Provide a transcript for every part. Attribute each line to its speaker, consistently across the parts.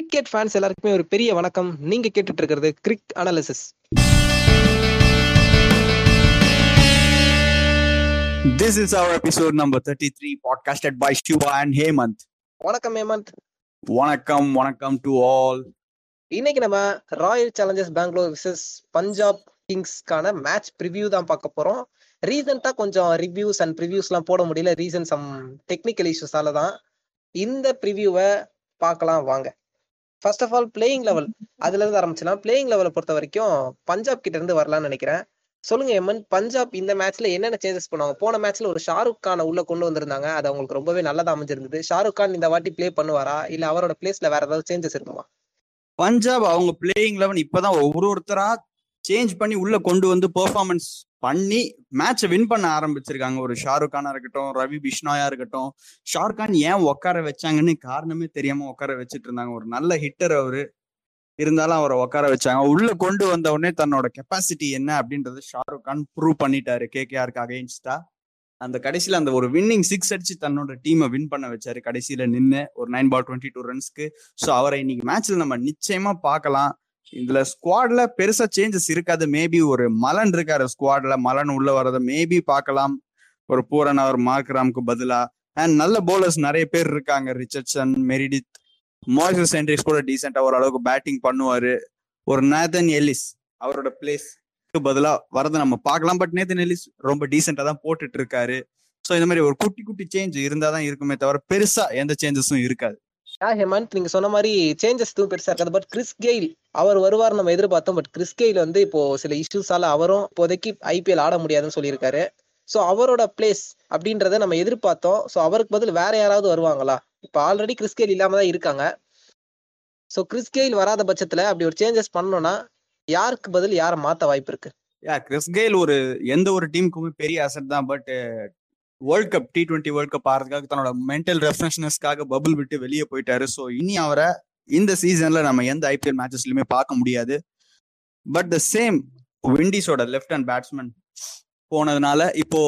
Speaker 1: Cricket fans எல்லாருக்குமே ஒரு பெரிய வணக்கம். நீங்க கேட்டுட்டு இருக்கிறது cric analysis
Speaker 2: This is our episode number 33, podcasted by Shiva and Hemant.
Speaker 1: வணக்கம் Hemant
Speaker 2: Vanakkam, vanakkam to all.
Speaker 1: இன்னைக்கு நம்ம Royal Challengers Bangalore versus Punjab கிங்ஸ்க்கான match preview தான் பார்க்க போறோம். ரீசெண்டா கொஞ்சம் ரிவ்யூஸ் அண்ட் ப்ரிவ்யூஸ்லாம் போட முடியல. ரீசன் சம் டெக்னிக்கல் இஷ்யூஸால தான். இந்த ப்ரிவ்யூவை பார்க்கலாம் வாங்க. First of all playing eleven அதுல இருந்து ஆரம்பிச்சலாம் பிளேயிங் லெவலை பொறுத்த வரைக்கும் பஞ்சாப் கிட்ட இருந்து வரலாம்னு நினைக்கிறேன். சொல்லுங்க எம்மன் பஞ்சாப் இந்த மேட்ச்ல என்னென்ன சேஞ்சஸ் பண்ணுவாங்க? போன மேட்ச்ல ஒரு ஷாருக் கானை உள்ள கொண்டு வந்திருந்தாங்க. அது அவங்களுக்கு ரொம்பவே நல்லதா அமைஞ்சிருந்தது. ஷாருக் கான் இந்த வாட்டி ப்ளே பண்ணுவாரா? இல்ல அவரோட பிளேஸ்ல வேற ஏதாவது சேஞ்சஸ் இருக்குமா?
Speaker 2: பஞ்சாப் அவங்க பிளேயிங் லெவன் இப்பதான் ஒவ்வொருத்தரா சேஞ்ச் பண்ணி உள்ள கொண்டு வந்து பெர்ஃபார்மன்ஸ் பண்ணி மேட்சை வின் பண்ண ஆரம்பிச்சிருக்காங்க. ஒரு ஷாருக் கானா இருக்கட்டும் ரவி பிஷ்னாயா இருக்கட்டும். ஷாருக் கான் ஏன் உட்கார வச்சாங்கன்னு காரணமே தெரியாம உட்கார வச்சுட்டு இருந்தாங்க. ஒரு நல்ல ஹிட்டர் அவரு. இருந்தாலும் அவரை உட்கார வச்சாங்க. உள்ள கொண்டு வந்த உடனே தன்னோட கெப்பாசிட்டி என்ன அப்படின்றது ஷாருக் கான் ப்ரூவ் பண்ணிட்டாரு. கேகேஆருக்கு அகைன்ஸ்டா அந்த கடைசியில அந்த ஒரு வின்னிங் சிக்ஸ் அடிச்சு தன்னோட டீமை வின் பண்ண வச்சாரு. கடைசியில நின்று ஒரு நைன் பால் டுவெண்ட்டி டூ ரன்ஸ்க்கு ஸோ அவரை இன்னைக்கு மேட்ச்ல நம்ம நிச்சயமா பார்க்கலாம். இதுல ஸ்குவாட்ல பெருசா சேஞ்சஸ் இருக்காது. மேபி ஒரு மலன் இருக்காரு ஸ்குவாட்ல மலன் உள்ள வரத மேபி பார்க்கலாம். ஒரு பூரன் அவர் மார்க்ராம்க்கு பதிலா. அண்ட் நல்ல போலர்ஸ் நிறைய பேர் இருக்காங்க. ரிச்சர்ட்சன் மெரிடித் மாய்சஸ் சென்ட்ரிஸ் கூட டீசெண்டா ஓரளவுக்கு பேட்டிங் பண்ணுவாரு. ஒரு நேதன் எல்லிஸ் அவரோட பிளேஸ்க்கு பதிலா வரத நம்ம பார்க்கலாம். பட் நேதன் எல்லிஸ் ரொம்ப டீசெண்டா தான் போட்டுட்டு இருக்காரு. ஸோ இந்த மாதிரி ஒரு குட்டி குட்டி சேஞ்ச் இருந்தாதான் இருக்குமே தவிர பெருசா எந்த சேஞ்சஸும் இருக்காது.
Speaker 1: யா ஹேமந்த் நீங்க சொன்ன மாதிரி சேஞ்சஸ் எதுவும் பெருசா இருக்காது. பட் கிறிஸ் கெயில் அவர் வருவார் நம்ம எதிர்பார்த்தோம். பட் கிறிஸ் கெயில் வந்து இப்போ சில இஷ்யூஸால அவரும் இப்போதைக்கு ஐபிஎல் ஆட முடியாதுன்னு சொல்லியிருக்காரு. ஸோ அவரோட பிளேஸ் அப்படின்றத நம்ம எதிர்பார்த்தோம். ஸோ அவருக்கு பதில் வேற யாராவது வருவாங்களா? இப்போ ஆல்ரெடி கிறிஸ் கெயில் இல்லாம தான் இருக்காங்க. ஸோ கிறிஸ் கெயில் வராத பட்சத்துல அப்படி ஒரு சேஞ்சஸ் பண்ணோம்னா யாருக்கு பதில் யாரை மாத்த வாய்ப்பு இருக்கு?
Speaker 2: யா கிறிஸ் கெயில் ஒரு எந்த ஒரு டீமுக்குமே பெரிய அசட் தான். But world cup T twenty world cup ஆறதுக்காக தன்னோட மென்டல் ரெஃப்ரெஷ்னஸ்க்காக பபுள் விட்டு வெளியே போயிட்டாரு. ஸோ இனி அவரை இந்த சீசன்ல நம்ம எந்த ஐபிஎல் மேட்சஸ்லயுமே பார்க்க முடியாது. பட் த சேம் விண்டிஸோட லெஃப்ட் ஹேண்ட் பேட்ஸ்மேன் போனதுனால இப்போ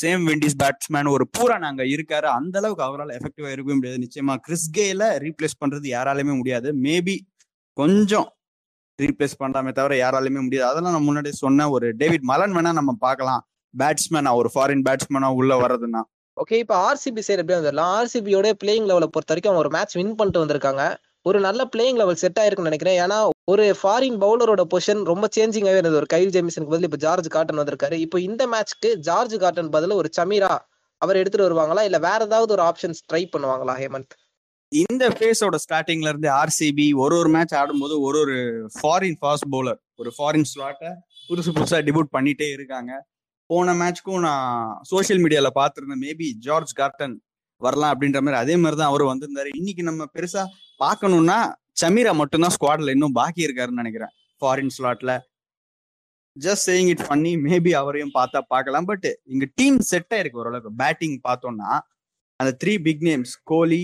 Speaker 2: சேம் விண்டிஸ் பேட்ஸ்மேன் ஒரு பூரா நாங்க இருக்காரு. அந்த அளவுக்கு அவரால் எஃபெக்டிவா இருக்கவே முடியாது. நிச்சயமா கிறிஸ் கேல ரீப்ளேஸ் பண்றது யாராலுமே முடியாது. மேபி கொஞ்சம் ரீப்ளேஸ் பண்ணலாமே தவிர யாராலுமே முடியாது. அதெல்லாம் நான் முன்னாடி சொன்ன ஒரு டேவிட் மலன் வேணா நம்ம பார்க்கலாம். பேட்ஸ்மேனா ஒரு ஃபாரின் பேட்ஸ்மேனா உள்ள வர்றதுன்னா.
Speaker 1: ஓகே இப்போ ஆர்சிபி சைடு எப்படி வந்துடலாம் ஆர்சிபியோட பிளேயிங் லெவலை பொறுத்த வரைக்கும் அவங்க ஒரு மேட்ச் வின் பண்ணிட்டு வந்திருக்காங்க. ஒரு நல்ல பிளேயிங் லெவல் செட் ஆயிருக்குன்னு நினைக்கிறேன். ஏன்னா ஒரு ஃபாரின் பவுலரோட பொசிஷன் ரொம்ப சேஞ்சிங்காகவே இருந்தது. ஒரு கைல் ஜேமிசனுக்கு பதில் இப்போ ஜார்ஜ் காட்டன் வந்திருக்காரு. இப்போ இந்த மேட்ச்க்கு ஜார்ஜ் காட்டன் பதில் ஒரு சமீரா அவர் எடுத்துட்டு வருவாங்களா? இல்ல வேற ஏதாவது ஒரு ஆப்ஷன்ஸ் ட்ரை பண்ணுவாங்களா ஹேமந்த்?
Speaker 2: இந்த ஃபேஸோட ஸ்டார்டிங்ல இருந்து ஆர்சிபி ஒரு ஒரு மேட்ச் ஆடும்போது ஒரு ஒரு ஃபாரின் ஃபாஸ்ட் பவுலர் ஒரு ஃபாரின் ஸ்லாட்டை புதுசு புதுசா டிபூட் பண்ணிட்டே இருக்காங்க. போன மேட்ச்க்கும் நான் சோஷியல் மீடியால பார்த்துருந்தேன் மேபி ஜார்ஜ் கார்டன் வரலாம் அப்படின்ற மாதிரி அதே மாதிரி தான் அவர் வந்திருந்தாரு. இன்னைக்கு நம்ம பெருசா பார்க்கணும்னா சமீரா மட்டும்தான் ஸ்குவாட்ல இன்னும் பாக்கி இருக்காருன்னு நினைக்கிறேன். ஃபாரின் ஸ்லாட்ல ஜஸ்ட் சேயிங் இட் பண்ணி மேபி அவரையும் பார்த்தா பார்க்கலாம் பட் இங்க டீம் செட் ஆயிருக்கு ஓரளவுக்கு. பேட்டிங் பார்த்தோம்னா அந்த three big names Kohli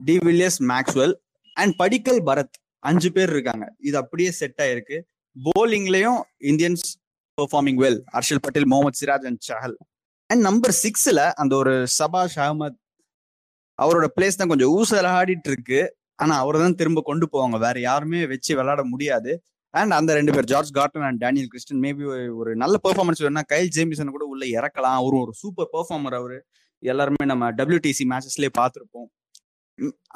Speaker 2: de Villiers Maxwell and Padikkal Bharat அஞ்சு பேர் இருக்காங்க. இது அப்படியே செட் ஆயிருக்கு போலிங்லயும் Indians performing well Harshal Patel Mohammed Siraj and Chahal and number சிக்ஸ்ல அந்த ஒரு சபாஷ் அகமத் அவரோட பிளேஸ் தான் கொஞ்சம் ஊசல் ஆடிட்டு இருக்கு. ஆனா அவரை தான் திரும்ப கொண்டு போவாங்க. வேற யாருமே வச்சு விளையாட முடியாது. அண்ட் அந்த ரெண்டு பேர் George Garton and Daniel Christian maybe ஒரு நல்ல பெர்ஃபார்மன்ஸ் வேணா கைல் ஜேமிசன் கூட உள்ள இறக்கலாம். அவரும் ஒரு சூப்பர் பெர்ஃபார்மர் அவரு. எல்லாருமே நம்ம டபிள்யூடிசி மேட்சஸ்லயே பார்த்துருப்போம்.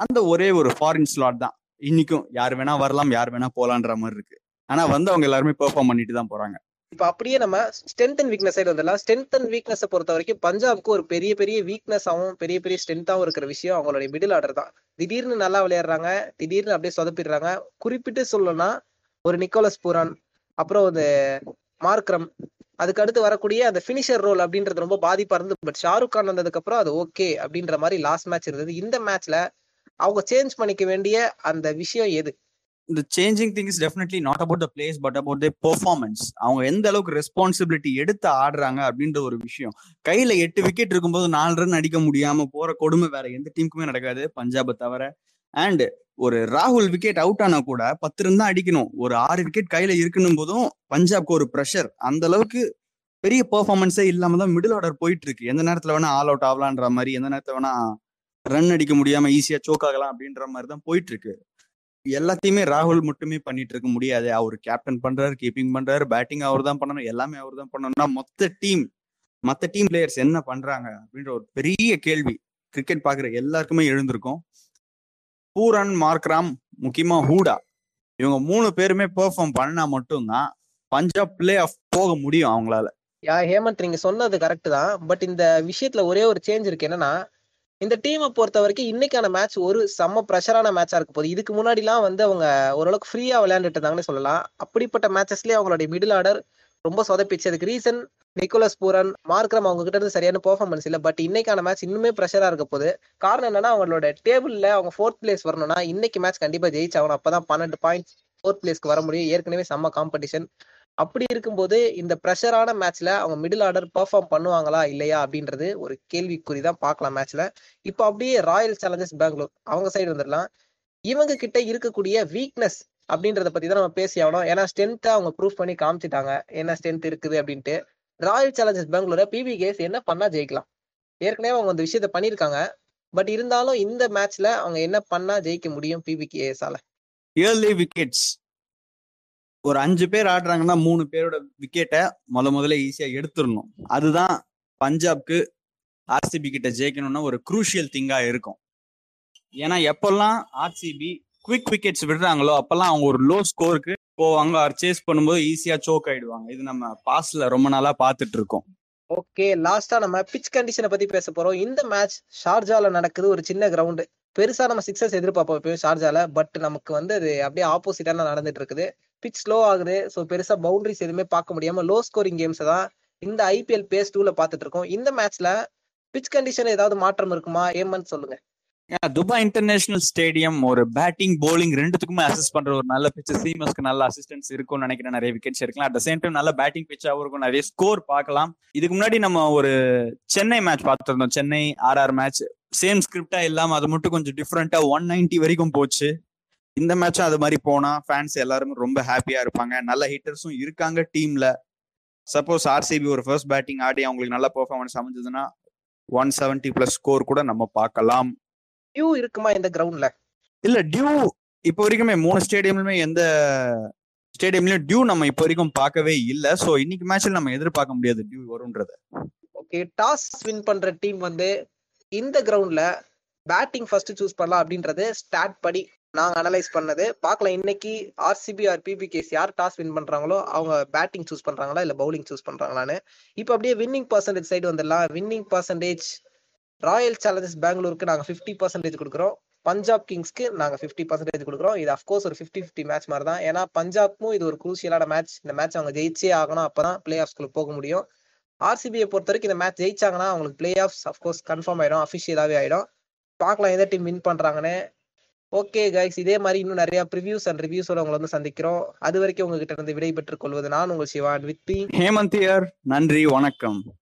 Speaker 2: அந்த ஒரே ஒரு ஃபாரின் ஸ்லாட் தான். இன்னைக்கும் யார் வேணா வரலாம் யார் வேணா போலான்ற மாதிரி இருக்கு. ஆனா வந்து அவங்க எல்லாருமே பெர்ஃபார்ம் பண்ணிட்டு தான் போறாங்க.
Speaker 1: இப்ப அப்படியே நம்ம ஸ்ட்ரென்த் அண்ட் வீக்னஸ் சைடு வந்துடலாம். ஸ்ட்ரென்த் அண்ட் வீக்னஸை பொறுத்த வரைக்கும் பஞ்சாப்க்கு ஒரு பெரிய பெரிய வீக்னஸாகவும் பெரிய பெரிய ஸ்ட்ரென்த்தாகவும் இருக்கிற விஷயம் அவங்களுடைய மிடில் ஆர்டர் தான். திடீர்னு நல்லா விளையாடுறாங்க திடீர்னு அப்படியே சொதப்பிடுறாங்க. குறிப்பிட்டு சொல்லணும்னா ஒரு நிக்கோலஸ் பூரான் அப்புறம் ஒரு மார்க்ரம் அதுக்கு அடுத்து வரக்கூடிய அந்த ஃபினிஷர் ரோல் அப்படின்றது ரொம்ப பாதிப்பா இருந்தது. பட் ஷாருக் கான் வந்ததுக்கு அப்புறம் அது ஓகே அப்படின்ற மாதிரி லாஸ்ட் மேட்ச் இருந்தது. இந்த மேட்ச்ல அவங்க சேஞ்ச் பண்ணிக்க வேண்டிய அந்த விஷயம் எது?
Speaker 2: இந்த changing thing is definitely not about the players but about the performance அவங்க எந்த அளவுக்கு ரெஸ்பான்சிபிலிட்டி எடுத்து ஆடுறாங்க அப்படின்ற ஒரு விஷயம். கையில எட்டு விக்கெட் இருக்கும்போது நாலு ரன் அடிக்க முடியாம போற கொடுமை வேற எந்த டீமுக்குமே நடக்காது. பஞ்சாபை தவிர. அண்ட் ஒரு ராகுல் விக்கெட் அவுட் ஆனா கூட பத்து ரன் தான் அடிக்கணும். ஒரு ஆறு விக்கெட் கையில இருக்கணும் போதும் பஞ்சாப்க்கு ஒரு ப்ரெஷர் அந்த அளவுக்கு பெரிய பெர்ஃபார்மன்ஸே இல்லாம தான் மிடில் ஆர்டர் போயிட்டு இருக்கு. எந்த நேரத்துல வேணா ஆல் அவுட் ஆகலான்ற மாதிரி எந்த நேரத்துல வேணா ரன் அடிக்க முடியாம ஈஸியா சோக் ஆகலாம் அப்படின்ற மாதிரி தான் போயிட்டு இருக்கு. எல்லாத்தையுமே ராகுல் மட்டுமே பண்ணிட்டு இருக்க முடியாது. அவர் கேப்டன் பண்றாரு கீப்பிங் பண்றாரு பேட்டிங் அவர் தான் பண்ணணும் எல்லாமே அவர் தான் பண்ணணும்னா மொத்த டீம் மத்த டீம் பிளேயர்ஸ் என்ன பண்றாங்க அப்படின்ற ஒரு பெரிய கேள்வி. கிரிக்கெட் பாக்குற எல்லாருக்குமே எழுந்திருக்கும். பூரன் மார்க்ராம் முக்கியமா ஹூடா இவங்க மூணு பேருமே பெர்ஃபார்ம் பண்ணா மட்டும்தான் பஞ்சாப் பிளே ஆஃப் போக முடியும் அவங்களால.
Speaker 1: யா ஹேமந்த் நீங்க சொன்னது கரெக்ட் தான். பட் இந்த விஷயத்துல ஒரே ஒரு சேஞ்ச் இருக்கு என்னன்னா இந்த டீமை பொறுத்த வரைக்கும் இன்னைக்கான மேட்ச் ஒரு செம்ம ப்ரெஷரான மேட்சா இருக்க போகுது. இதுக்கு முன்னாடிலாம் வந்து அவங்க ஓரளவுக்கு ஃப்ரீயா விளையாண்டுட்டு இருந்தாங்கன்னு சொல்லலாம். அப்படிப்பட்ட மேட்சஸ்லயே அவங்களுடைய மிடில் ஆர்டர் ரொம்ப சொதப்பிச்சு அதுக்கு ரீசன் நிக்கோலஸ் பூரன் மார்க்ரம் அவங்க கிட்ட இருந்து சரியான பெர்ஃபார்மன்ஸ் இல்லை. பட் இன்னைக்கான மேட்ச் இன்னுமே ப்ரெஷரா இருக்க போகுது. காரணம் என்னன்னா அவங்களோட டேபிள்ல அவங்க ஃபோர்த் பிளேஸ் வரணும்னா இன்னைக்கு மேட்ச் கண்டிப்பா அவங்க அப்பதான் பன்னெண்டு பாயிண்ட்ஸ் ஃபோர்த் பிளேஸ்க்கு வர முடியும். ஏற்கனவே செம்ம காம்படிஷன் அப்படி இருக்கும்போது இந்த ப்ரெஷரான மேட்ச்ல அவங்க மிடில் ஆர்டர் பெர்ஃபார்ம் பண்ணுவாங்களா இல்லையா அப்படின்றது ஒரு கேள்விக்குறி தான் பார்க்கலாம் மேட்ச்ல இப்போ அப்படியே ராயல் சேலஞ்சர்ஸ் பெங்களூர் அவங்க சைடு வந்துடலாம். இவங்க கிட்ட இருக்கக்கூடிய வீக்னஸ் அப்படின்றத பத்தி தான் நம்ம பேசி ஆகணும். ஏன்னா ஸ்ட்ரென்த்தை அவங்க ப்ரூவ் பண்ணி காமிச்சிட்டாங்க. என்ன ஸ்ட்ரென்த் இருக்குது அப்படின்ட்டு. ராயல் சேலஞ்சர்ஸ் பெங்களூரை பிபி கேஸ் என்ன பண்ணா ஜெயிக்கலாம். ஏற்கனவே அவங்க அந்த விஷயத்த பண்ணியிருக்காங்க. பட் இருந்தாலும் இந்த மேட்ச்ல அவங்க என்ன பண்ணா ஜெயிக்க முடியும் பிபி கேஸால
Speaker 2: ஏர்லி விக்கெட்ஸ் ஒரு அஞ்சு பேர் ஆடுறாங்கன்னா மூணு பேரோட விக்கெட்டை முத முதல்ல ஈஸியா எடுத்துடணும். அதுதான் பஞ்சாப்க்கு ஆர்சிபி கிட்ட ஜெயிக்கணும்னா ஒரு குரூஷியல் திங்கா இருக்கும். ஏன்னா எப்பெல்லாம் ஆர்சிபி குவிக் விக்கெட்ஸ் விடுறாங்களோ அப்பெல்லாம் அவங்க ஒரு லோ ஸ்கோருக்கு போவாங்க. அவர் சேஸ் பண்ணும்போது ஈஸியா சோக் ஆயிடுவாங்க. இது நம்ம பாஸ்ல ரொம்ப நாளா பாத்துட்டு இருக்கோம்.
Speaker 1: ஓகே லாஸ்டா நம்ம பிச் கண்டிஷனை பத்தி பேச போறோம். இந்த மேட்ச் ஷார்ஜால நடக்குது ஒரு சின்ன கிரவுண்டு பெருசா நம்ம சிக்ஸஸ் எதிர்பார்ப்போம் எப்பயும் ஷார்ஜால. பட் நமக்கு வந்து அது அப்படியே ஆப்போசிட்டா நடந்துட்டு இருக்குது. பிச் ஸ்லோ ஆகுது. ஸோ பெருசா பவுண்டரிஸ் எதுவுமே பார்க்க முடியாம லோ ஸ்கோரிங் கேம்ஸ் தான் இந்த ஐபிஎல் பேஸ் டூல பார்த்துட்டு இருக்கோம். இந்த மேட்ச்ல பிச் கண்டிஷன் ஏதாவது மாற்றம் இருக்குமா? ஏமன்னு சொல்லுங்க.
Speaker 2: ஏன் துபாய் இன்டர்நேஷனல் ஸ்டேடியம் ஒரு பேட்டிங் போலிங் ரெண்டுத்துக்குமே அசிஸ்ட் பண்ற ஒரு நல்ல பிச்சு சீமஸ்க்கு நல்ல அசிஸ்டன்ஸ் இருக்கும்னு நினைக்கிறேன். நிறைய விக்கெட்ஸ் எடுக்கலாம். அட் சேம் டைம் நல்ல பேட்டிங் பிச்சாகவும் இருக்கும். நிறைய ஸ்கோர் பார்க்கலாம். இதுக்கு முன்னாடி நம்ம ஒரு சென்னை மேட்ச் பார்த்துருந்தோம். சென்னை ஆர்ஆர் மேட்ச் சேம் ஸ்கிரிப்டா இல்லாம அது மட்டும் கொஞ்சம் டிஃப்ரெண்டா ஒன் நைன்டி வரைக்கும் போச்சு. இந்த மேட்சும் அது மாதிரி போனா ஃபேன்ஸ் எல்லாருமே ரொம்ப ஹாப்பியா இருப்பாங்க. நல்ல ஹிட்டர்ஸும் இருக்காங்க டீம்ல சப்போஸ் ஆர்சிபி ஒரு ஃபர்ஸ்ட் பேட்டிங் ஆடி அவங்களுக்கு நல்ல பெர்ஃபார்மன்ஸ் அமைஞ்சதுன்னா ஒன் செவன்டி பிளஸ் ஸ்கோர் கூட நம்ம பார்க்கலாம்.
Speaker 1: வியூ இருக்குமா இந்த கிரவுண்ட்ல
Speaker 2: இல்ல டியூ இப்போ வரைக்குமே மூணு ஸ்டேடியம்லுமே எந்த ஸ்டேடியம்லயும் டியூ நம்ம இப்போ வரைக்கும் பார்க்கவே இல்ல. சோ இன்னைக்கு மேட்ச்ல நம்ம எதிர்பார்க்க முடியாது டியூ வரும்ன்றத.
Speaker 1: ஓகே டாஸ் வின் பண்ற டீம் வந்து இந்த கிரவுண்ட்ல பேட்டிங் ஃபர்ஸ்ட் சூஸ் பண்ணலாம் அப்படின்றது ஸ்டாட் படி நாங்க அனலைஸ் பண்ணது. பார்க்கலாம் இன்னைக்கு ஆர்சிபி ஆர் பிபிகேஸ் யார் டாஸ் வின் பண்றாங்களோ அவங்க பேட்டிங் சூஸ் பண்றாங்களா இல்ல பவுலிங் சூஸ் பண்றாங்களான்னு. இப்போ அப்படியே வின்னிங் பர்சன்டேஜ் சைடு வந்துடலாம். வின்னிங் பர்சன்டேஜ் ராயல் சேலஞ்சர்ஸ் பெங்களூருக்கு நாங்க ஃபிஃப்டி பர்சன்டேஜ் கொடுக்குறோம். பஞ்சாப் கிங்ஸ்க்கு நாங்க ஃபிஃப்டி பர்சன்டேஜ் கொடுக்குறோம். இது அஃப்கோர்ஸ் ஒரு ஃபிஃப்டி ஃபிஃப்டி மேட்ச் மாதிரி தான் ஏன்னா பஞ்சாப்க்கும் இது ஒரு குரூசியலான மேட்ச் இந்த மேட்ச் அவங்க ஜெயிச்சே ஆகணும் அப்பதான் பிளே ஆஃப்ஸ்குள்ள போக முடியும். ஆர்சிபியை பொறுத்த வரைக்கும் இந்த மேட்ச் ஜெயிச்சாங்கன்னா அவங்களுக்கு பிளே ஆஃப்ஸ் அஃப்கோர்ஸ் கன்ஃபார்ம் ஆயிடும். அஃபிஷியலாகவே ஆயிடும். பார்க்கலாம் எந்த டீம் வின் பண்றாங்கன்னு. ஓகே கைஸ் இதே மாதிரி இன்னும் நிறைய ப்ரிவியூஸ் அண்ட் ரிவ்யூஸோட உங்களை வந்து சந்திக்கிறோம். அது வரைக்கும் உங்ககிட்ட இருந்து விடை பெற்றுக் கொள்வது நான் உங்கள் சிவான் வித்
Speaker 2: ஹேமந்தியர் நன்றி வணக்கம்.